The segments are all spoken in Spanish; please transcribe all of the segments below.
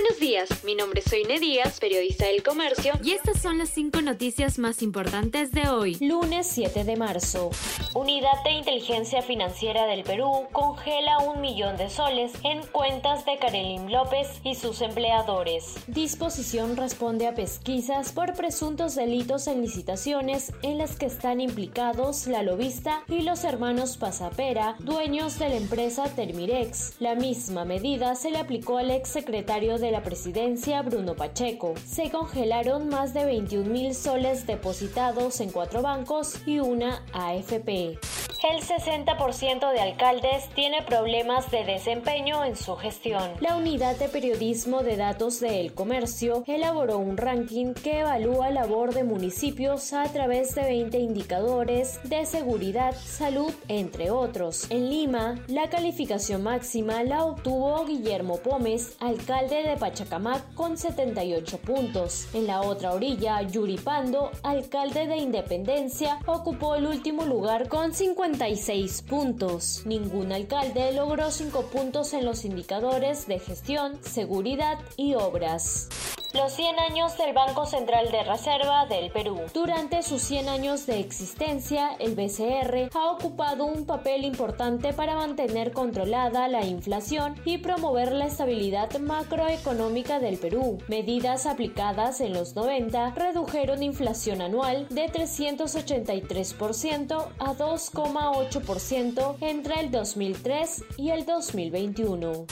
Buenos días, mi nombre es Soine Díaz, periodista del Comercio, y estas son las cinco noticias más importantes de hoy, lunes 7 de marzo. Unidad de Inteligencia Financiera del Perú congela un millón de soles en cuentas de Karelim López y sus empleadores. Disposición responde a pesquisas por presuntos delitos en licitaciones en las que están implicados la lobista y los hermanos Pasapera, dueños de la empresa Termirex. La misma medida se le aplicó al exsecretario de la presidencia Bruno Pacheco. Se congelaron más de 21 mil soles depositados en cuatro bancos y una AFP. El 60% de alcaldes tiene problemas de desempeño en su gestión. La unidad de periodismo de datos de El Comercio elaboró un ranking que evalúa labor de municipios a través de 20 indicadores de seguridad, salud, entre otros. En Lima, la calificación máxima la obtuvo Guillermo Pómez, alcalde de Pachacamac, con 78 puntos. En la otra orilla, Yuri Pando, alcalde de Independencia, ocupó el último lugar con 50 56 puntos. Ningún alcalde logró 5 puntos en los indicadores de gestión, seguridad y obras los 100 años del Banco Central de Reserva del Perú. Durante sus 100 años de existencia, el BCR ha ocupado un papel importante para mantener controlada la inflación y promover la estabilidad macroeconómica del Perú. Medidas aplicadas en los 90 redujeron inflación anual de 383% a 2,8% entre el 2003 y el 2021.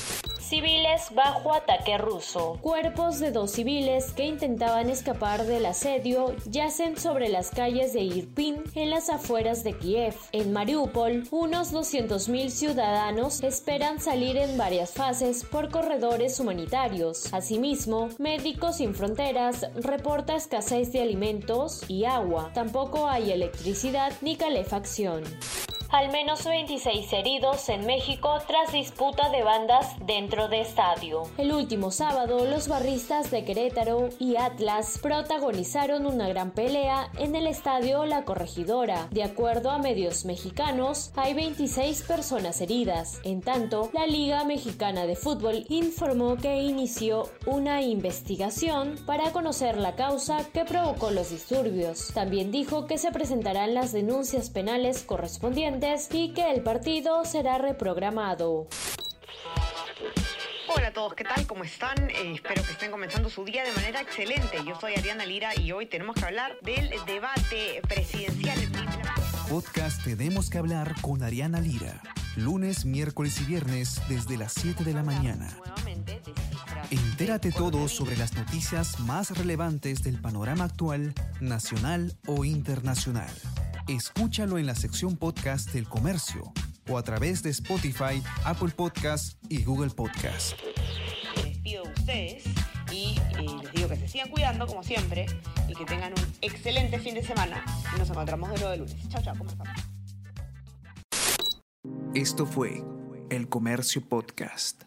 Civiles bajo ataque ruso. Cuerpos de dos civiles que intentaban escapar del asedio yacen sobre las calles de Irpin en las afueras de Kiev. En Mariupol, unos 200.000 ciudadanos esperan salir en varias fases por corredores humanitarios. Asimismo, Médicos Sin Fronteras reporta escasez de alimentos y agua. Tampoco hay electricidad ni calefacción al menos 26 heridos en México tras disputa de bandas dentro de estadio. El último sábado, los barristas de Querétaro y Atlas protagonizaron una gran pelea en el estadio La Corregidora. De acuerdo a medios mexicanos, hay 26 personas heridas. En tanto, la Liga Mexicana de Fútbol informó que inició una investigación para conocer la causa que provocó los disturbios. También dijo que se presentarán las denuncias penales correspondientes y que el partido será reprogramado. Hola a todos, ¿qué tal? ¿Cómo están? Eh, espero que estén comenzando su día de manera excelente. Yo soy Ariana Lira y hoy tenemos que hablar del debate presidencial. Podcast Tenemos que hablar con Ariana Lira. Lunes, miércoles y viernes desde las 7 de la mañana. Entérate todo sobre las noticias más relevantes del panorama actual, nacional o internacional. Escúchalo en la sección podcast del comercio o a través de Spotify, Apple Podcast y Google Podcast. Les despido de ustedes y eh, les digo que se sigan cuidando como siempre y que tengan un excelente fin de semana y nos encontramos de nuevo de lunes. Chao, chao, conversamos. Esto fue El Comercio Podcast.